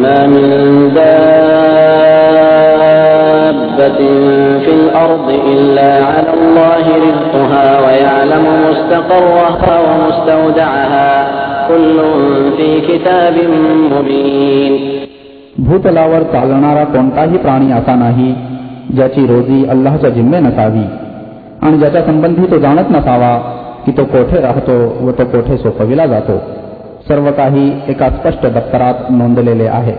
وما من دابة في الأرض إلا على الله رزقها ويعلم مستقرها ومستودعها كل في كتاب مبين भूतलावर चालणारा कोणताही प्राणी असा नाही ज्याची रोजी अल्लाहच्या जिम्मे नसावी आणि ज्याच्या संबंधी तो जाणत नसावा की तो कोठे राहतो व तो कोठे सोपविला जातो सर्व काही एका स्पष्ट दप्तरात नोंदलेले आहे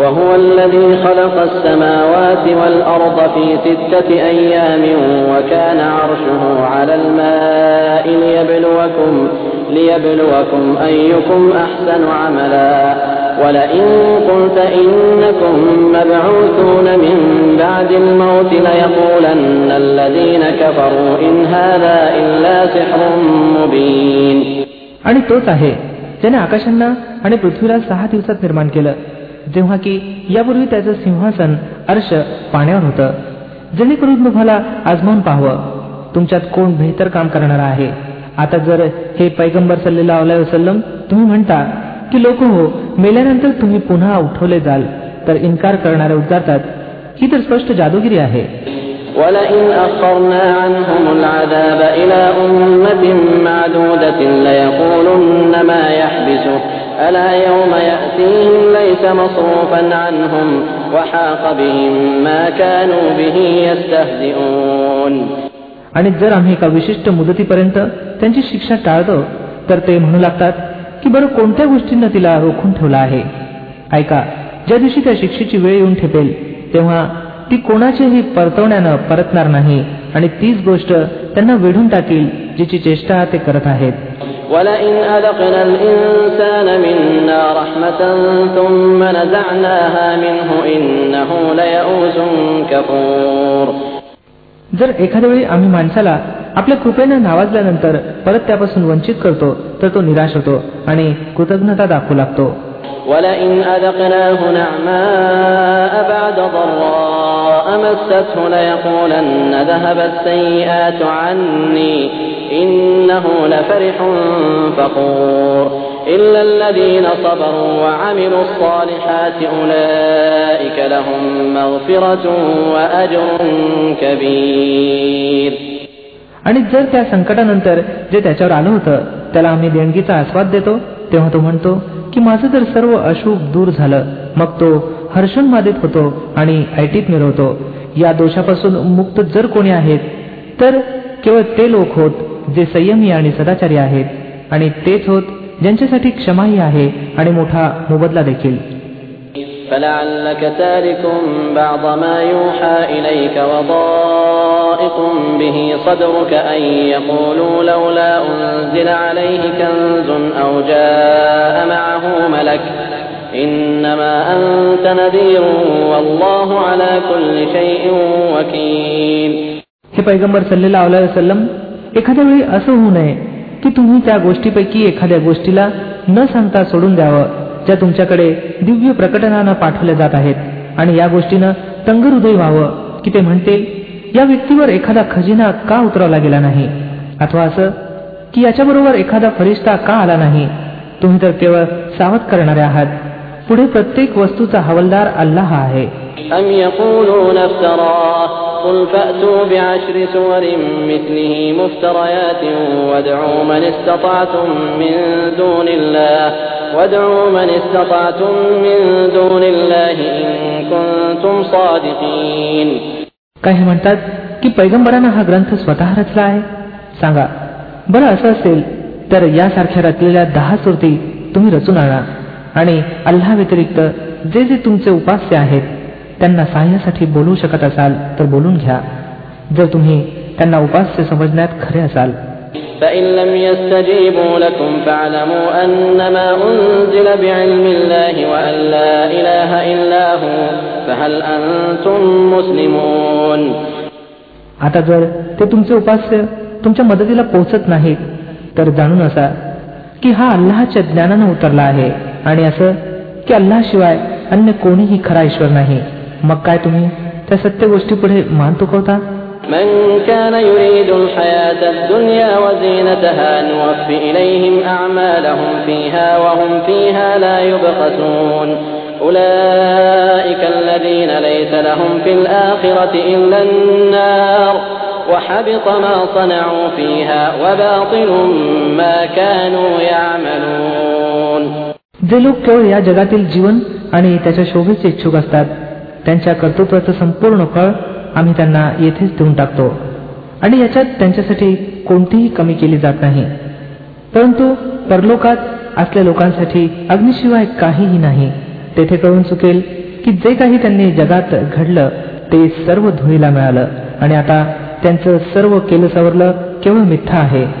وهو الذي خلق السماوات والأرض في ستة أيام وكان عرشه على الماء ليبلوكم, ليبلوكم أيكم أحسن عملا ولئن قلت إنكم مبعوثون من بعد الموت ليقولن الذين كفروا إن هذا إلا سحر مبين आणि तोच आहे ज्याने आकाशांना आणि पृथ्वीला सहा दिवसात निर्माण केलं. जेव्हा की यापूर्वी त्याचं सिंहासन अर्श पाण्यावर होतं. जेणेकरून तुम्हाला आजमावून पाहावं. तुमच्यात कोण बेहतर काम करणार आहे? आता जर हे पैगंबर सल्लेला वसलम तुम्ही म्हणता की लोक हो मेल्यानंतर तुम्ही पुन्हा उठवले जाल तर इन्कार करणारे उद्गारतात ही तर स्पष्ट जादूगिरी आहे. ولئن أخرنا عنهم العذاب إلى أمة معدودة ليقولن ما يحبسه ألا يوم يأتيهم ليس مصروفا عنهم وحاق بهم ما كانوا به يستهزئون आणि जर आम्ही एका विशिष्ट मुदतीपर्यंत त्यांची शिक्षा टाळतो तर ते म्हणू लागतात की बरं कोणत्या गोष्टींना तिला रोखून ठेवला आहे ऐका ज्या दिवशी त्या शिक्षेची वेळ येऊन ठेपेल तेव्हा ती कोणाचेही परतवण्यानं परतणार नाही आणि तीच गोष्ट त्यांना वेढून टाकील जिची चेष्टा ते करत आहेत. जर एखाद्या वेळी आम्ही माणसाला आपल्या कृपेनं नावाजल्यानंतर परत त्यापासून वंचित करतो तर तो निराश होतो आणि कृतज्ञता दाखवू लागतो. ولئن أذقناه نعماء بعد ضراء مسته ليقولن ذهب السيئات عني إنه لفرح فخور إلا الذين صبروا وعملوا الصالحات أولئك لهم مغفرة وأجر كبير आणि जर त्या संकटानंतर जे त्याच्यावर आलं होतं त्याला आम्ही देणगीचा आस्वाद देतो तेव्हा तो म्हणतो की माझं तर सर्व अशुभ दूर झालं. मग तो हर्षोन्मादित होतो आणि ऐटीत मिरवतो. या दोषापासून मुक्त जर कोणी आहेत तर केवळ ते लोक होत जे संयमी आणि सदाचारी आहेत. आणि तेच होत ज्यांच्यासाठी क्षमाही आहे आणि मोठा मोबदला देखील. فلعلك تارك بعض ما يوحى إليك وضائق به صدرك أن يقولوا لولا أنزل عليه كنز أو جاء معه ملك إنما أنت نذير والله على كل شيء وكيل हे पैगंबर सल्लेला वसलम एखाद्या वेळी असं होऊ नये की तुम्ही त्या गोष्टीपैकी एखाद्या गोष्टीला न सांगता सोडून द्यावं ज्या तुमच्याकडे दिव्य प्रकटनानं पाठवल्या जात आहेत आणि या गोष्टीनं तंगहृदय व्हावं की ते म्हणतील या व्यक्तीवर एखादा खजिना का उतरवला गेला नाही अथवा असं की याच्याबरोबर एखादा फरिश्ता का आला नाही तुम्ही तर केवळ सावध करणारे आहात पुढे प्रत्येक वस्तूचा हवलदार अल्लाह आहे أم يقولون افتراه قل فأتوا بعشر سور مثله مفتريات وادعوا من استطعتم من دون الله وادعوا من استطعتم من دون الله إن كنتم صادقين काही म्हणतात की पैगंबरानं हा ग्रंथ स्वतः रचला आहे सांगा बरं असं असेल तर यासारख्या रचलेल्या दहा सुरती तुम्ही रचून आणा आणि अल्ला व्यतिरिक्त जे जे तुमचे उपास्य आहेत त्यांना सहाय्यासाठी बोलवू शकत असाल तर बोलून घ्या जर तुम्ही त्यांना उपास्य समजण्यात खरे असाल فإن لم يستجيبوا لكم فاعلموا أنما أنزل بعلم الله وأن لا إله إلا هو فهل أنتم مسلمون आता जर ते तुमचे उपास्य तुमच्या मदतीला पोहोचत नाहीत तर जाणून असा की हा अल्लाच्या ज्ञानानं उतरला आहे आणि असं की अल्लाशिवाय अन्य कोणीही खरा ईश्वर नाही मग काय तुम्ही त्या सत्य गोष्टीपुढे मान तुकवता من كان يريد الحياة الدنيا وزينتها نوف إليهم أعمالهم فيها وهم فيها لا يبخسون أولئك الذين ليس لهم في الآخرة إلا النار وحبط ما صنعوا فيها وباطل ما كانوا يعملون जे लोक केवळ या जगातील जीवन आणि त्याच्या शोभेचे इच्छुक असतात त्यांच्या कर्तृत्वाचं संपूर्ण फळ आम्ही त्यांना येथेच देऊन टाकतो. आणि याच्यात त्यांच्यासाठी कोणतीही कमी केली जात नाही. परंतु परलोकात असल्या लोकांसाठी अग्निशिवाय काहीही नाही. तेथे कळून चुकेल की जे काही त्यांनी जगात घडलं ते सर्व धुळीला मिळालं. आणि आता त्यांचं सर्व केलं सवरलं केवळ मिथ्या आहे.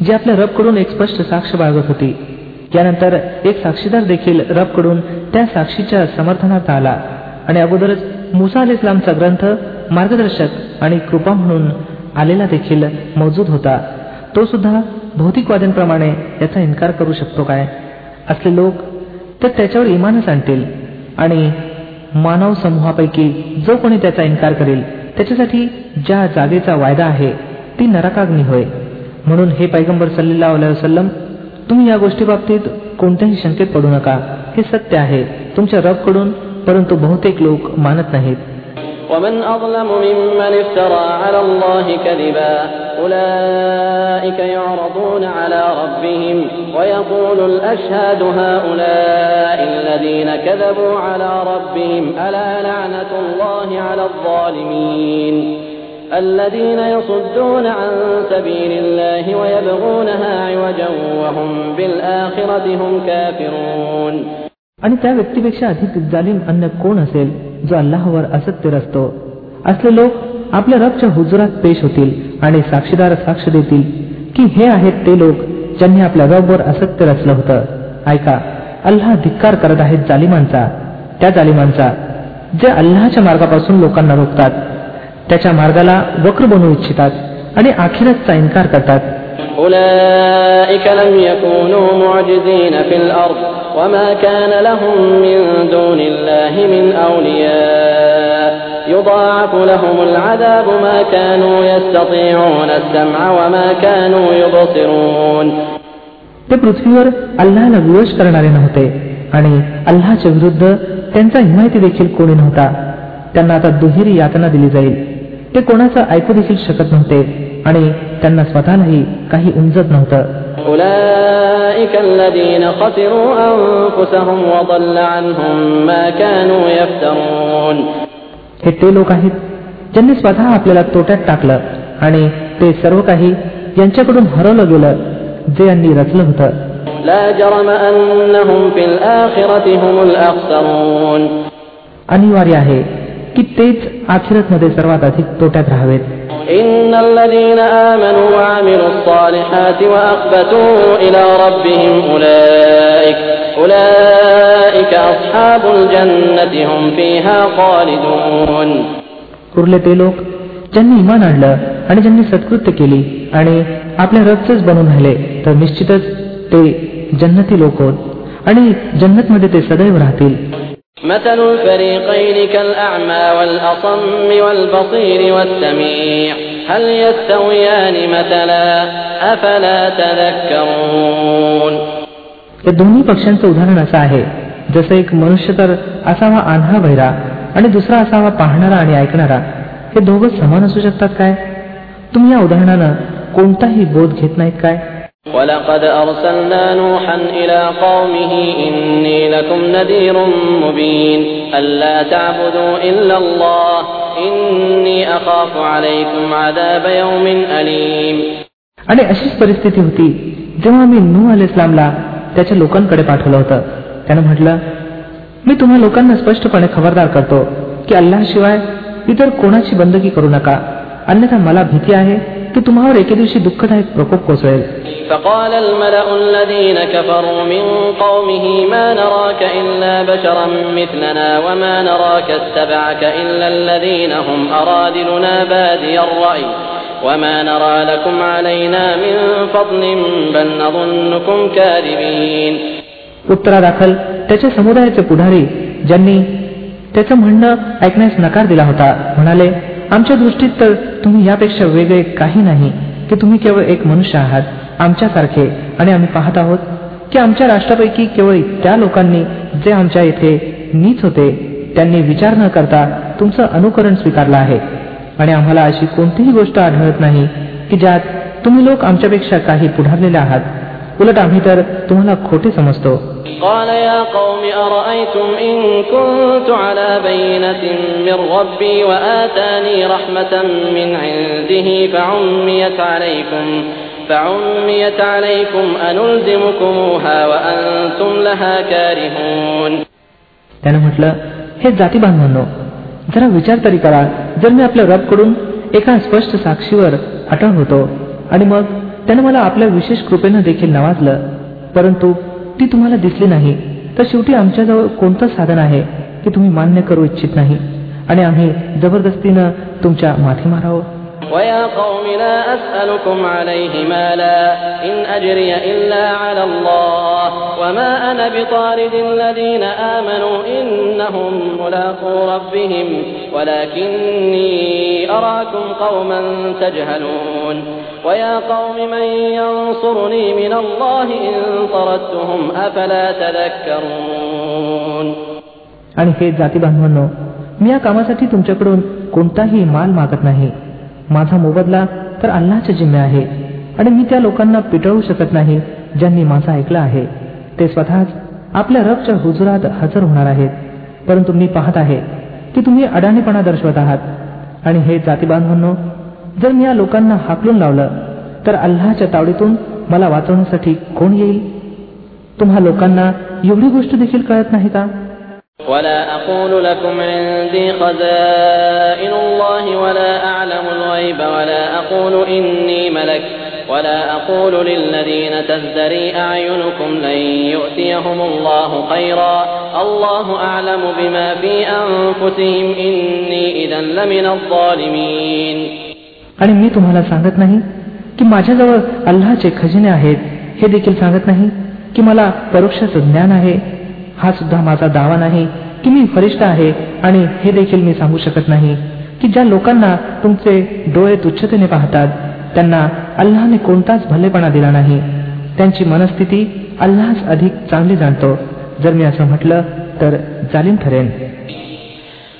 जी आपल्या रबकडून एक स्पष्ट साक्ष बाळगत होती. त्यानंतर एक साक्षीदार देखील रबकडून त्या साक्षीच्या समर्थनार्थ आला आणि अगोदरच मुसा अल इस्लामचा ग्रंथ मार्गदर्शक आणि कृपा म्हणून आलेला देखील मौजूद होता. तो सुद्धा भौतिकवाद्यांप्रमाणे याचा इन्कार करू शकतो काय? असले लोक तर त्याच्यावर इमानच आणतील आणि मानव समूहापैकी जो कोणी त्याचा इन्कार करेल त्याच्यासाठी ज्या जागेचा वायदा आहे ती नरकाग्नी होय. म्हणून हे पैगंबर सल्लेला वसलम तुम्ही या गोष्टी बाबतीत कोणत्याही शंकेत पडू नका हे सत्य आहे तुमच्या रबकडून परंतु बहुतेक लोक मानत नाहीत ومن أظلم ممن افترى على الله كذبا أولئك يعرضون على ربهم ويقول الأشهاد هؤلاء الذين كذبوا على ربهم ألا لعنة الله على الظالمين الذين يصدون عن سبيل الله ويبغونها عوجا وهم بالآخرة هم كافرون आणि त्या व्यक्तीपेक्षा अधिक जालिम अन्य कोण असेल जो अल्लाहवर असत्य रचतो असले लोक आपल्या रबच्या हुजुरात पेश होतील आणि साक्षीदार साक्ष देतील की हे आहेत ते लोक ज्यांनी आपल्या रबवर असत्य रचलं होतं ऐका अल्लाह धिक्कार करत आहेत जालिमांचा त्या जालिमांचा जे अल्लाहच्या मार्गापासून लोकांना रोखतात त्याच्या मार्गाला वक्र बनवू इच्छितात आणि अखेरचा इन्कार करतात. ते पृथ्वीवर अल्लाला विवश करणारे नव्हते आणि अल्लाच्या विरुद्ध त्यांचा हिमायती देखील कोणी नव्हता. त्यांना आता दुहेरी यातना दिली जाईल. ते कोणाचं ऐकू देखील शकत नव्हते आणि त्यांना स्वतःलाही काही उमजत नव्हतं. हे ते लोक आहेत ज्यांनी स्वतः आपल्याला तोट्यात टाकलं आणि ते सर्व काही यांच्याकडून हरवलं गेलं जे यांनी रचलं होतं. अनिवार्य आहे की तेच आखिरतमध्ये सर्वात अधिक तोट्यात राहावेत. उरले ते लोक ज्यांनी इमान आणलं आणि ज्यांनी सत्कृत्य केली आणि आपल्या रक्तच बनून राहिले तर निश्चितच ते जन्नती लोक होत आणि जन्नतमध्ये ते सदैव राहतील. مثل الفريقين كالأعمى والأصم والبصير والسميع هل يستويان مثلا أفلا تذكرون या दोन्ही पक्षांचं उदाहरण असं आहे जसं एक मनुष्य तर असावा आन्हा बहिरा आणि दुसरा असावा पाहणारा आणि ऐकणारा हे दोघं समान असू शकतात काय तुम्ही या उदाहरणानं कोणताही बोध घेत नाहीत काय ولقد أرسلنا نوحا إلى قومه إني لكم نذير مبين ألا تعبدوا إلا الله إني أخاف عليكم عذاب يوم أليم आणि अशीच परिस्थिती होती जेव्हा मी नू अल इस्लामला त्याच्या लोकांकडे पाठवलं होतं त्यानं म्हटलं मी तुम्हा लोकांना स्पष्टपणे खबरदार करतो की अल्लाशिवाय इतर कोणाची बंदगी करू नका अन्यथा मला भीती आहे की तुम्हावर एके दिवशी दुःखदायक प्रकोप कोसळेल فقال الملأ الذين كفروا من قومه ما نراك إلا بشرا مثلنا وما نراك اتبعك إلا الذين هم أرادلنا بادي الرأي وما نرى لكم علينا من فضل بل نظنكم كاذبين उत्तरादाखल त्याचे समुदायाचे पुढारी ज्यांनी त्याचं म्हणणं ऐकण्यास नकार दिला होता म्हणाले आमच्या दृष्टीत तर तुम्ही यापेक्षा वेगळे काही नाही की तुम्ही केवळ एक मनुष्य आहात आमच्यासारखे. आणि आम्ही पाहत आहोत की आमच्या राष्ट्रापैकी केवळ त्या लोकांनी जे आमच्या येथे नीच होते त्यांनी विचार न करता तुमचं अनुकरण स्वीकारलं आहे. आणि आम्हाला अशी कोणतीही गोष्ट आढळत नाही की ज्यात तुम्ही लोक आमच्यापेक्षा काही पुढारलेले आहात. उलट आम्ही तर तुम्हाला खोटे समजतो قال يا قوم أرأيتم إن كنت على بينة من ربي وآتاني رحمة من عنده فعميت عليكم فعميت عليكم أنلزمكموها وأنتم لها كارهون त्यानं म्हटलं हे जाती बांधवांनो जरा विचार तरी करा जर मी आपल्या रबकडून एका स्पष्ट साक्षीवर अटळ होतो आणि मग त्यानं मला आपल्या विशेष कृपेनं देखील नवाजलं परंतु ती तुम्हाला दिसली नाही. तर शेवटी आमच्याजवळ कोणतं साधन आहे की तुम्ही मान्य करू इच्छित नाही? आणि आम्ही जबरदस्तीनं तुमच्या माथी मारावं ويا قوم لا أسألكم عليه مالا إن أجري إلا على الله وما أنا بطارد الذين آمنوا إنهم ملاقو ربهم ولكني أراكم قوما تجهلون ويا قوم من ينصرني من الله إن طردتهم أفلا تذكرون आणि हे जाती बांधवांनो मी या कामासाठी तुमच्याकडून कोणताही माल मागत नाही माझा मोबदला तर अल्लाच्या जिम्मे आहे आणि मी त्या लोकांना पिटळू शकत नाही ज्यांनी माझा ऐकला आहे. ते स्वतःच आपल्या रबच्या हुजुरात हजर होणार आहेत. परंतु मी पाहत आहे की तुम्ही अडाणीपणा दर्शवत आहात. आणि हे जातीबांधवांनो जर मी या लोकांना हाकलून लावलं तर अल्लाच्या तावडीतून मला वाचवण्यासाठी कोण येईल? तुम्हा लोकांना एवढी गोष्ट देखील कळत नाही का? ولا أقول لكم عندي خزائن الله ولا أعلم الغيب ولا أقول إني ملك ولا أقول للذين تزدري أعينكم لن يؤتيهم الله خيرا الله أعلم بما في أنفسهم إني إذا لمن الظالمين आणि मी तुम्हाला सांगत नाही की माझ्याजवळ अल्लाचे खजिने आहेत हे देखील सांगत नाही की मला परोक्षाचं ज्ञान आहे हा सुद्धा माझा दावा नाही की मी फरिष्ठ आहे आणि हे देखील मी सांगू शकत नाही की ज्या लोकांना तुमचे डोळे तुच्छतेने पाहतात त्यांना अल्लाने कोणताच भल्लेपणा दिला नाही त्यांची मनस्थिती अल्लाच अधिक चांगली जाणतो जर मी असं म्हटलं तर जालिम ठरेन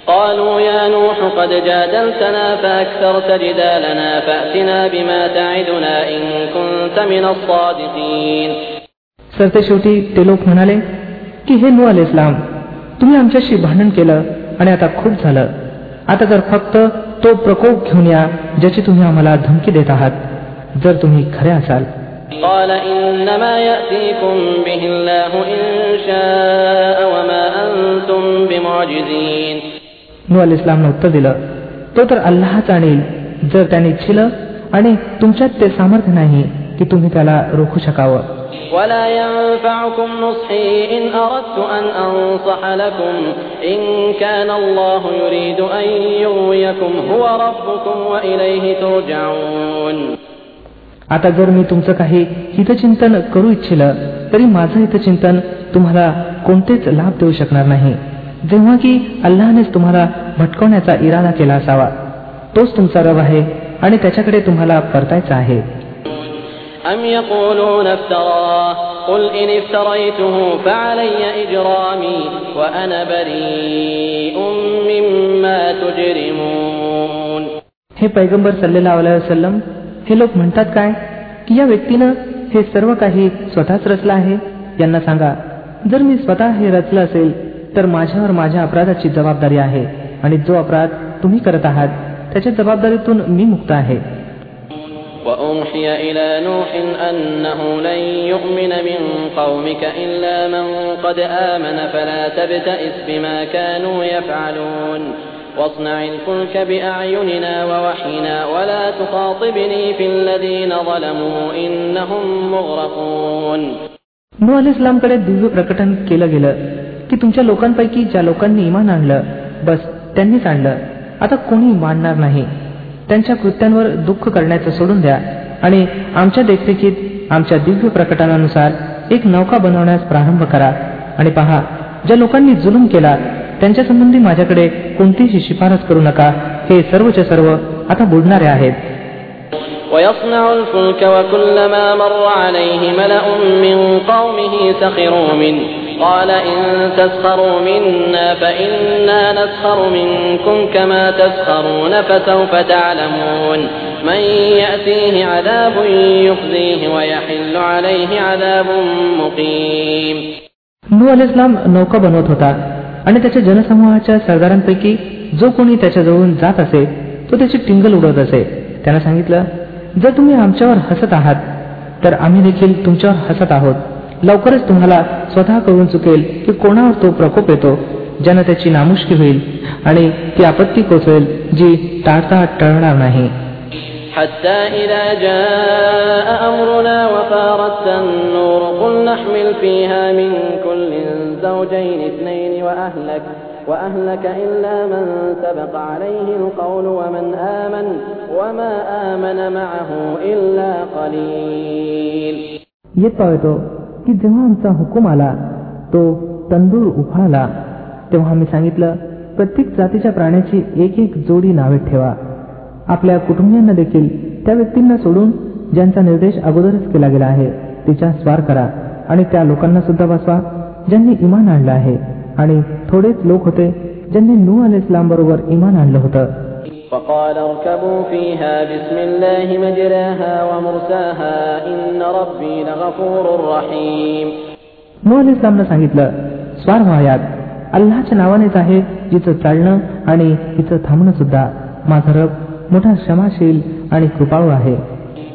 قالوا يا نوح قد جادلتنا فأكثرت جدالنا فأتنا بما تعدنا إن كنت من الصادقين सर ते शेवटी ते लोक म्हणाले की हे नु अल इस्लाम तुम्ही आमच्याशी भांडण केलं आणि आता खूप झालं आता जर फक्त तो प्रकोप घेऊन या ज्याची तुम्ही आम्हाला धमकी देत आहात जर तुम्ही खरे असाल قال إنما يأتيكم به الله إن شاء وما أنتم بمعجزين नु अल इस्लामनं उत्तर दिलं तो तर अल्लाहच आणील जर त्याने इच्छिलं आणि तुमच्यात ते सामर्थ्य नाही की तुम्ही त्याला रोखू शकावं ولا ينفعكم نصحي إن أردت أن أنصح لكم إن كان الله يريد أن يغويكم هو ربكم وإليه ترجعون आता जर मी तुमचं काही हितचिंतन करू इच्छिलं तरी माझं हितचिंतन तुम्हाला कोणतेच लाभ देऊ शकणार नाही जेव्हा की अल्लानेच तुम्हाला भटकवण्याचा इरादा केला असावा तोच तुमचा रब आहे आणि त्याच्याकडे तुम्हाला परतायचं आहे أم يقولون افتراه قل إن افتريته فعلي إجرامي وأنا بريء مما تجرمون हे पैगंबर सल्लेला वसलम हे लोक म्हणतात काय की या व्यक्तीनं हे सर्व काही स्वतःच रचलं आहे यांना सांगा जर मी स्वतः हे रचलं असेल तर माझ्यावर माझ्या अपराधाची जबाबदारी आहे आणि जो अपराध तुम्ही करत आहात त्याच्या जबाबदारीतून मी मुक्त आहे وأوحي إلى نوح أنه لن يؤمن من قومك إلا من قد آمن فلا تبتئس بما كانوا يفعلون واصنع الفلك بأعيننا ووحينا ولا تخاطبني في الذين ظلموا إنهم مغرقون नू अल इस्लामकडे दिव्य प्रकटन केलं गेलं की तुमच्या लोकांपैकी ज्या लोकांनी इमान आणलं बस त्यांनीच आणलं आता कोणी मानणार नाही त्यांच्या कृत्यांवर दुःख करण्याचं सोडून द्या आणि आमच्या देखरेखीत आमच्या दिव्य प्रकटनानुसार एक नौका बनवण्यास प्रारंभ करा आणि पहा ज्या लोकांनी जुलूम केला त्यांच्या संबंधी माझ्याकडे कोणतीही शिफारस करू नका हे सर्वचे सर्व आता बुडणारे आहेत ويصنع الفلك وكلما مر عليه ملأ من قومه سخروا منه قال إن تسخروا منا فإنا نسخر منكم كما تسخرون فسوف تعلمون من يأتيه عذاب يخزيه ويحل عليه عذاب مقيم नू अल इस्लाम नौका बनवत होता आणि त्याच्या जनसमूहाच्या सरदारांपैकी जो कोणी त्याच्याजवळून जात असे तो त्याची टिंगल उडवत असे त्यानं सांगितलं जर तुम्ही आमच्यावर हसत आहात तर आम्ही देखील तुमच्यावर हसत आहोत लवकरच तुम्हाला स्वतः कळून चुकेल की कोणावर तो प्रकोप येतो ज्यानं त्याची नामुष्की होईल आणि ती आपत्ती कोसळेल जी टाळता टळणार नाही حتى إذا جاء أمرنا وفارت النور قل نحمل فيها من كل زوجين اثنين وأهلك وأهلك إلا من سبق عليه القول ومن آمن وما آمن معه إلا قليل येतो येतो की जेव्हा आमचा हुकूम आला तो तंदूर उफाळला तेव्हा आम्ही सांगितलं प्रत्येक जातीच्या प्राण्याची एक एक जोडी नावे ठेवा. आपल्या कुटुंबियांना देखील त्या व्यक्तींना सोडून ज्यांचा निर्देश अगोदरच केला गेला आहे तिच्या स्वार करा आणि त्या लोकांना सुद्धा बसवा ज्यांनी इमान आणलं आहे. आणि थोडेच लोक होते ज्यांनी नू अल इस्लाम बरोबर इमान आणलं होतं. وقال اركبوا فيها بسم الله مجراها ومرساها إن ربي لغفور رحيم नू अल इस्लामनं सांगितलं स्वार व्हायात अल्लाच्या नावानेच आहे जिचं चालणं आणि तिचं थांबणं सुद्धा माझा रब मोठा क्षमाशील आणि कृपाळू आहे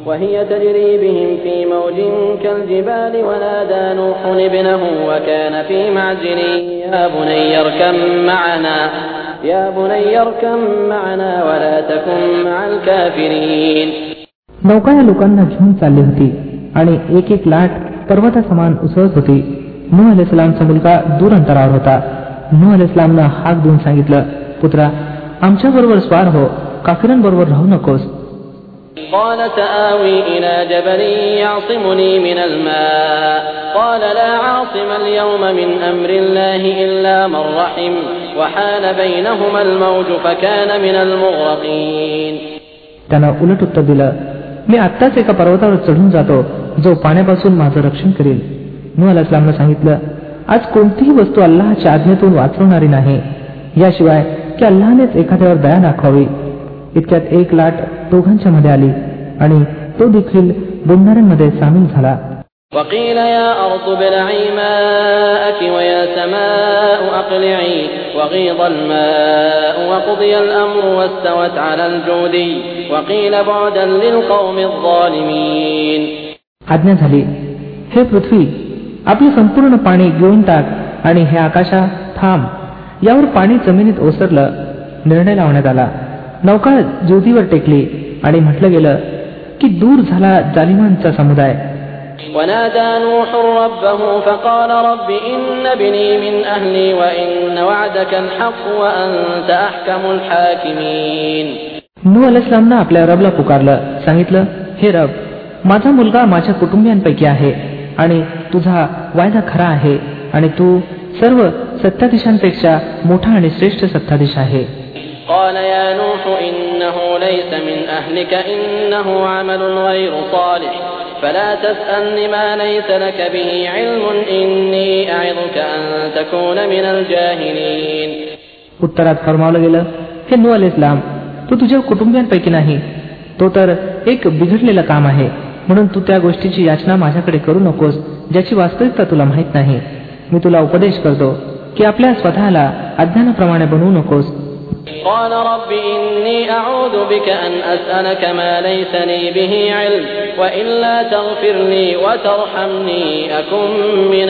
وهي تجري بهم في موج كالجبال ونادى نوح ابنه وكان في معزل يا بني اركب معنا يا بني اركب معنا ولا تكن مع الكافرين नौका या लोकांना घेऊन चालली होती आणि एक एक लाट पर्वतासमान उसळत होती नू अल इस्लामचा मुलगा दूर अंतरावर होता नू अल इस्लामनं हाक देऊन सांगितलं पुत्रा आमच्या बरोबर स्वार हो काफिरांबरोबर राहू नकोस قال سآوي إلى جبل يعصمني من الماء قال لا عاصم اليوم من أمر الله إلا من رحم وحال بينهما الموج فكان من المغرقين त्यानं उलट उत्तर दिलं मी आत्ताच एका पर्वतावर चढून जातो जो पाण्यापासून माझं रक्षण करेल नू अल इस्लामनं सांगितलं आज कोणतीही वस्तू अल्लाहच्या आज्ञेतून वाचवणारी नाही याशिवाय की अल्लाहनेच एखाद्यावर दया दाखवावी इतक्यात एक लाट दोघांच्या मध्ये आली आणि तो देखील बुडणाऱ्यांमध्ये सामील झाला وقيل يا أرض ابلعي ماءك ويا سماء أقلعي وغيض الماء وقضي الأمر واستوت على الجودي وقيل بعدا للقوم الظالمين आज्ञा झाली हे पृथ्वी आपले संपूर्ण पाणी घेऊन टाक आणि हे आकाशा थांब यावर पाणी जमिनीत ओसरलं निर्णय लावण्यात आला नौका ज्योतीवर टेकली आणि म्हटलं गेलं की दूर झाला जालिमांचा समुदाय ونادى نوح ربه فقال رب إن ابني من أهلي وإن وعدك الحق وأنت أحكم الحاكمين नू अल इस्लामनं आपल्या रबला पुकारलं सांगितलं हे रब माझा मुलगा माझ्या कुटुंबियांपैकी आहे आणि तुझा वायदा खरा आहे आणि तू सर्व सत्ताधीशांपेक्षा मोठा आणि श्रेष्ठ सत्ताधीश आहे قال يا نوح إنه ليس من أهلك إنه عمل غير صالح فلا تسألن ما ليس لك به علم إني أعظك أن تكون من الجاهلين उत्तरात फरमावलं गेलं हे नू अल इस्लाम तू तुझ्या कुटुंबियांपैकी नाही तो तर एक बिघडलेलं काम आहे म्हणून तू त्या गोष्टीची याचना माझ्याकडे करू नकोस ज्याची वास्तविकता तुला माहीत नाही मी तुला उपदेश करतो की आपल्या स्वतःला अज्ञानाप्रमाणे बनवू नकोस قال رب إني أعوذ بك أن أسألك ما ليس لي به علم وإلا تغفر لي وترحمني أكن من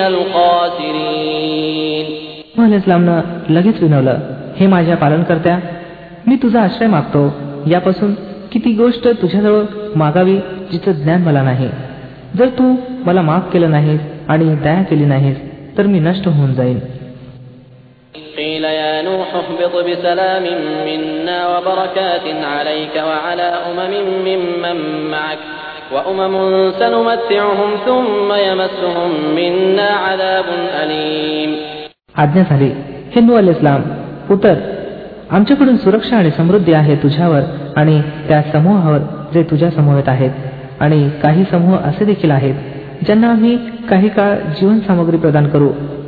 الخاسرين मुहम्मद इस्लामनं लगेच विनवलं हे माझ्या पालनकर्त्या मी तुझा आश्रय मागतो यापासून की ती गोष्ट तुझ्याजवळ मागावी जिचं ज्ञान मला नाही जर तू मला माफ केलं नाहीस आणि दया केली नाहीस तर मी नष्ट होऊन जाईन قيل يا نوح اهبط بسلام منا وبركات عليك وعلى أمم ممن معك وأمم سنمتعهم ثم يمسهم منا عذاب أليم आज्ञा झाली हे नु अल इस्लाम उतर आमच्याकडून सुरक्षा आणि समृद्धी आहे तुझ्यावर आणि त्या समूहावर जे तुझ्या समूहात आहेत आणि काही समूह असे देखील आहेत ज्यांना आम्ही काही काळ जीवन सामग्री प्रदान करू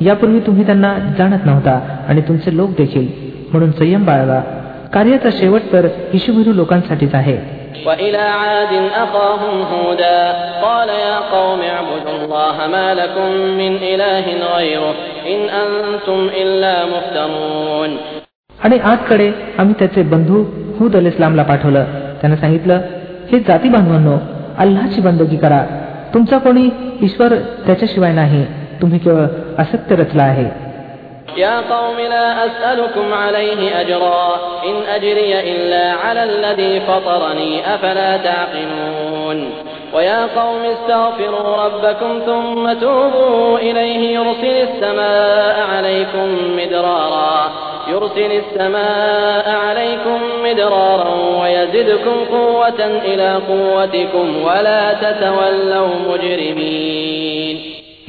यापूर्वी तुम्ही त्यांना जाणत नव्हता आणि तुमचे लोक देखील म्हणून संयम बाळगा कार्याचा शेवट तर हिशुभिरू लोकांसाठीच आहे وإلى عاد أخاهم هودا قال يا قوم اعبدوا الله ما لكم من إله غيره إن أنتم إلا مفترون आणि आजकडे आम्ही त्याचे बंधू हुद अल इस्लामला पाठवलं त्यानं सांगितलं हे जाती बांधवांनो अल्लाची बंदगी करा तुमचा कोणी ईश्वर त्याच्याशिवाय नाही तुम्ही केवळ असत्य रचला आहे يا قوم لا أسألكم عليه أجرا إن أجري إلا على الذي فطرني أفلا تعقلون ويا قوم استغفروا ربكم ثم توبوا إليه يرسل السماء عليكم مدرارا يرسل السماء عليكم مدرارا ويزدكم قوة إلى قوتكم ولا تتولوا مجرمين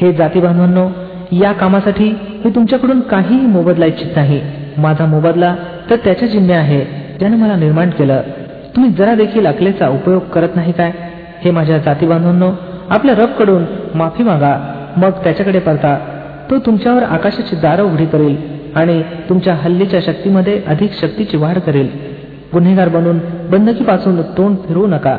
हे जाती बांधवांनो या कामासाठी मी तुमच्याकडून काहीही मोबदला इच्छित नाही. माझा मोबदला तर त्याच्या जिम्मे आहे. ज्याने मला निर्माण केलं. तुम्ही जरा देखील अकलेचा उपयोग करत नाही काय? हे माझ्या जाती बांधवांनो आपल्या रबकडून माफी मागा. मग त्याच्याकडे परता तो तुमच्यावर आकाशाची दारं उघडी करेल आणि तुमच्या हल्लीच्या शक्तीमध्ये अधिक शक्तीची वाढ करेल. गुन्हेगार बनून बंदकीपासून तोंड फिरवू नका.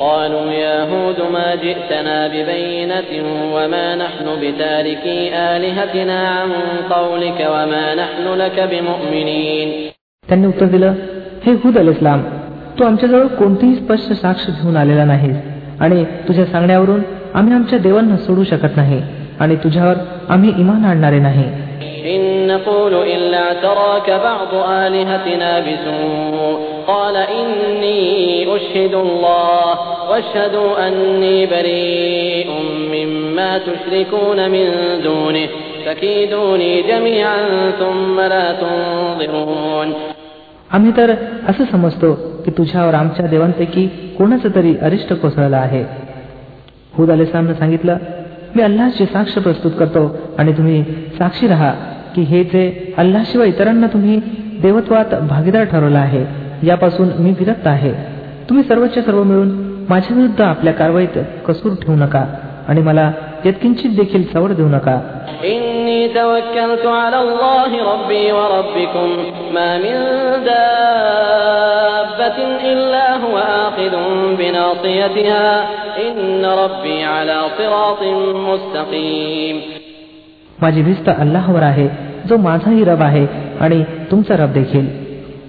قالوا يا هود ما جئتنا ببينة وما نحن بتاركي آلهتنا عن قولك وما نحن لك بمؤمنين त्यांनी उत्तर दिलं हे हुद अल इस्लाम तू आमच्याजवळ कोणतीही स्पष्ट साक्ष घेऊन आलेला नाहीस आणि तुझ्या सांगण्यावरून आम्ही आमच्या देवांना सोडू शकत नाही आणि तुझ्यावर आम्ही इमान आणणारे नाही إن نقول إلا اعتراك بعض آلهتنا بسوء قال إني أشهد الله واشهدوا أني بريء مما تشركون من دونه فكيدوني جميعا ثم لا تنظرون आम्ही तर असं समजतो की तुझ्यावर आमच्या देवांपैकी कोणाचं तरी अरिष्ट कोसळलं आहे हुद अल इस्लामनं सांगितलं मी अल्लाची साक्ष प्रस्तुत करतो आणि तुम्ही साक्षी राहा की हे जे अल्लाशिवाय इतरांना तुम्ही देवत्वात भागीदार ठरवलं आहे यापासून मी विरक्त आहे तुम्ही सर्वच्या सर्व मिळून माझ्या विरुद्ध आपल्या कारवाईत कसूर ठेवू नका आणि मला यत्किंचित देखील सवड देऊ नका إني توكلت على الله ربي وربكم ما من دابة إلا هو آخذ بناصيتها إن ربي على صراط مستقيم माझी भिस्त अल्लाहवर आहे जो माझाही रब आहे आणि तुमचा रब देखील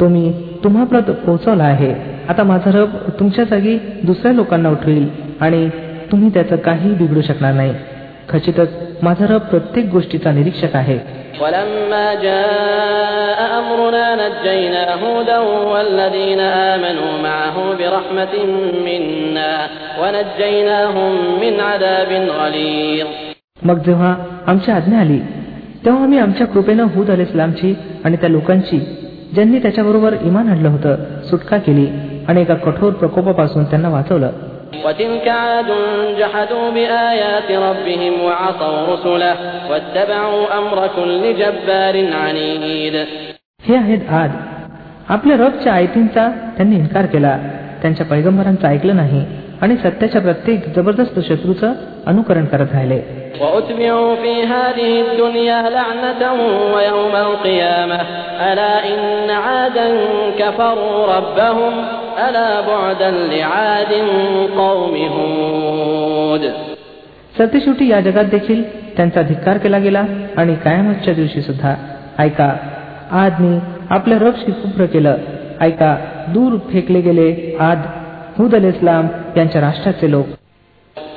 तो मी तुम्हापर्यंत पोहोचवला आहे आता माझा रब तुमच्या जागी दुसऱ्या लोकांना उठवेल आणि तुम्ही त्याचं काही बिघडू शकणार नाही खचितच माझा रब प्रत्येक गोष्टीचा निरीक्षक आहे ولما جاء أمرنا نجينا هودا والذين آمنوا معه برحمة منا ونجيناهم من عذاب غليظ मग जेव्हा आमची आज्ञा आली तेव्हा आम्ही आमच्या कृपेनं हुद अल इस्लामची आणि त्या लोकांची ज्यांनी त्याच्याबरोबर इमान आणलं होतं सुटका केली आणि एका कठोर प्रकोपापासून त्यांना वाचवलं وتلك عاد جحدوا بآيات ربهم وعصوا رسله واتبعوا أمر كل جبار عنيد हे आहेत आद आपल्या रबच्या आयतींचा त्यांनी इन्कार केला त्यांच्या पैगंबरांचं ऐकलं नाही आणि सत्याच्या प्रत्येक जबरदस्त शत्रूचं अनुकरण करत राहिले وأتبعوا في هذه الدنيا لعنة ويوم القيامة ألا إن عادا كفروا ربهم ألا بعدا لعاد قوم هود सरतेशेवटी या जगात देखील त्यांचा धिक्कार केला गेला आणि कायमतच्या दिवशी सुद्धा ऐका आदनी आपल्या रबशी कुप्र केलं ऐका दूर फेकले गेले आद हुद अल इस्लाम यांच्या राष्ट्राचे लोक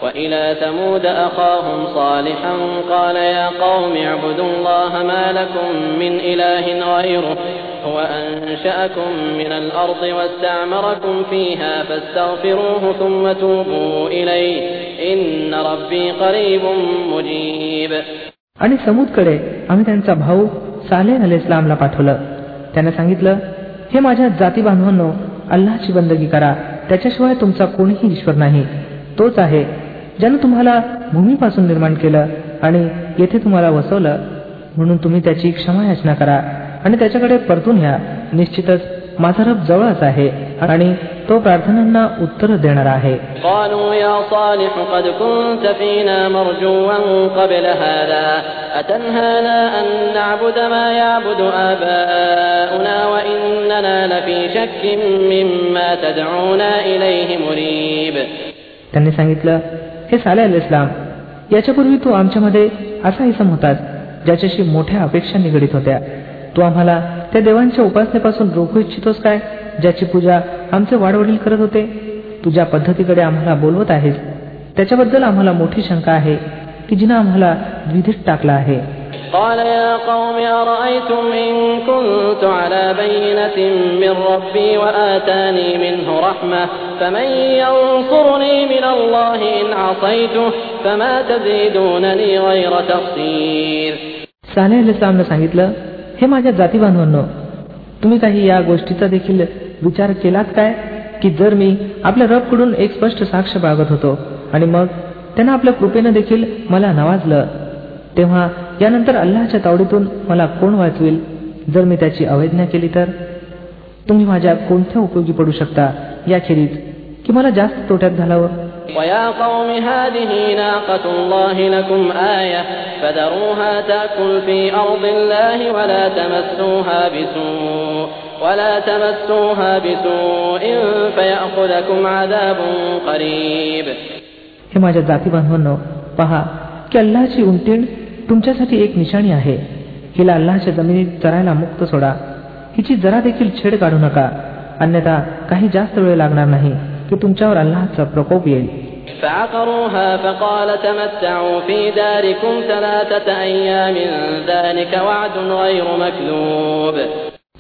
وإلى ثمود أخاهم صالحا قال يا قوم اعبدوا الله ما لكم من إله غيره هو أنشأكم من الأرض واستعمركم فيها فاستغفروه ثم توبوا إليه إن ربي قريب مجيب आणि समुदकडे आम्ही त्यांचा भाऊ सालेह अल इस्लामला पाठवलं त्याने सांगितलं हे माझ्या जाती बांधवांनो अल्लाची बंदगी करा त्याच्याशिवाय तुमचा कोणीही ईश्वर नाही तोच आहे ज्यानं तुम्हाला भूमीपासून निर्माण केलं आणि येथे तुम्हाला वसवलं म्हणून तुम्ही त्याची क्षमा याचना करा आणि त्याच्याकडे परतून या निश्चितच माझा रब जवळच आहे आणि तो प्रार्थनांना उत्तर देणारा आहे قالوا يا صالح قد كنت فينا مرجوا قبل هذا أتنهانا أن نعبد ما يعبد آباؤنا وإننا لفي شك مما تدعونا إليه مريب त्यांनी सांगितलं हे साले अल इस्लाम याच्यापूर्वी तू आमच्यामध्ये असा इसम होतास ज्याच्याशी मोठ्या अपेक्षा निगडीत होत्या. तू आम्हाला त्या देवांच्या उपासनेपासून रोखू इच्छितोस काय ज्याची पूजा आमचे वाडवडील करत होते? तू ज्या पद्धतीकडे आम्हाला बोलवत आहेस त्याच्याबद्दल आम्हाला मोठी शंका आहे की जिनं आम्हाला द्विधीत टाकला आहे. قال يا قوم أرأيتم إن كنت على بينة من ربي وآتاني منه رحمة فمن ينصرني من الله إن عصيته فما تزيدونني غير تقصير साले अल इस्लामनं सांगितलं हे माझ्या जाती बांधवांनो तुम्ही काही या गोष्टीचा देखील विचार केलात काय की जर मी आपल्या रबकडून एक स्पष्ट साक्ष बाळगत होतो आणि मग त्यानं आपल्या कृपेनं देखील मला नवाजलं तेव्हा यानंतर अल्लाच्या तावडीतून मला कोण वाचवेल? जर मी त्याची अवैज्ञा केली तर? तुम्ही माझ्या कोणत्या उपयोगी पडू शकता? याखेरीज की मला जास्त तोट्यात घालावं? हे माझ्या जाती बांधवांनो पहा की अल्लाची उंटीण तुमच्यासाठी एक निशाणी आहे. हिला अल्लाच्या जमिनीत चरायला मुक्त सोडा. हिची जरा देखील छेड काढू नका. अन्यथा काही जास्त वेळ लागणार नाही की तुमच्यावर अल्लाहचा प्रकोप येईल.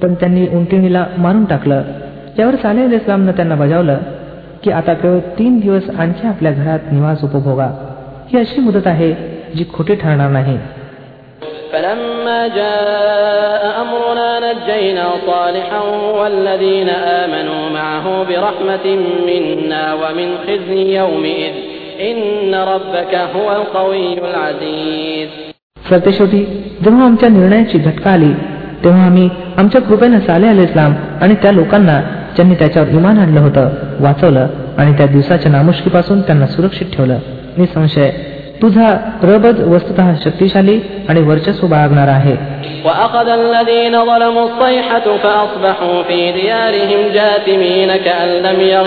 पण त्यांनी उंटिणीला मारून टाकलं. यावर सालेल इस्लामनं त्यांना बजावलं की आता केवळ तीन दिवस आणखी आपल्या घरात निवास उपभोगा. ही अशी मुदत आहे जी खोटी ठरणार नाही فلما جاء أمرنا نجينا صالحا والذين آمنوا معه برحمة منا ومن خزي يومئذ إن ربك هو القوي العزيز सरतेशेवटी जेव्हा आमच्या निर्णयाची झटका आली तेव्हा आम्ही आमच्या कृपेनं साले अल इस्लाम आणि त्या लोकांना ज्यांनी त्याच्यावर इमान आणलं होतं वाचवलं आणि त्या दिवसाच्या नामुष्कीपासून त्यांना सुरक्षित ठेवलं निसंशय तुझा प्रबद वस्तुत शक्तिशाली आणि वर्चस्व बाळगणारा आहे.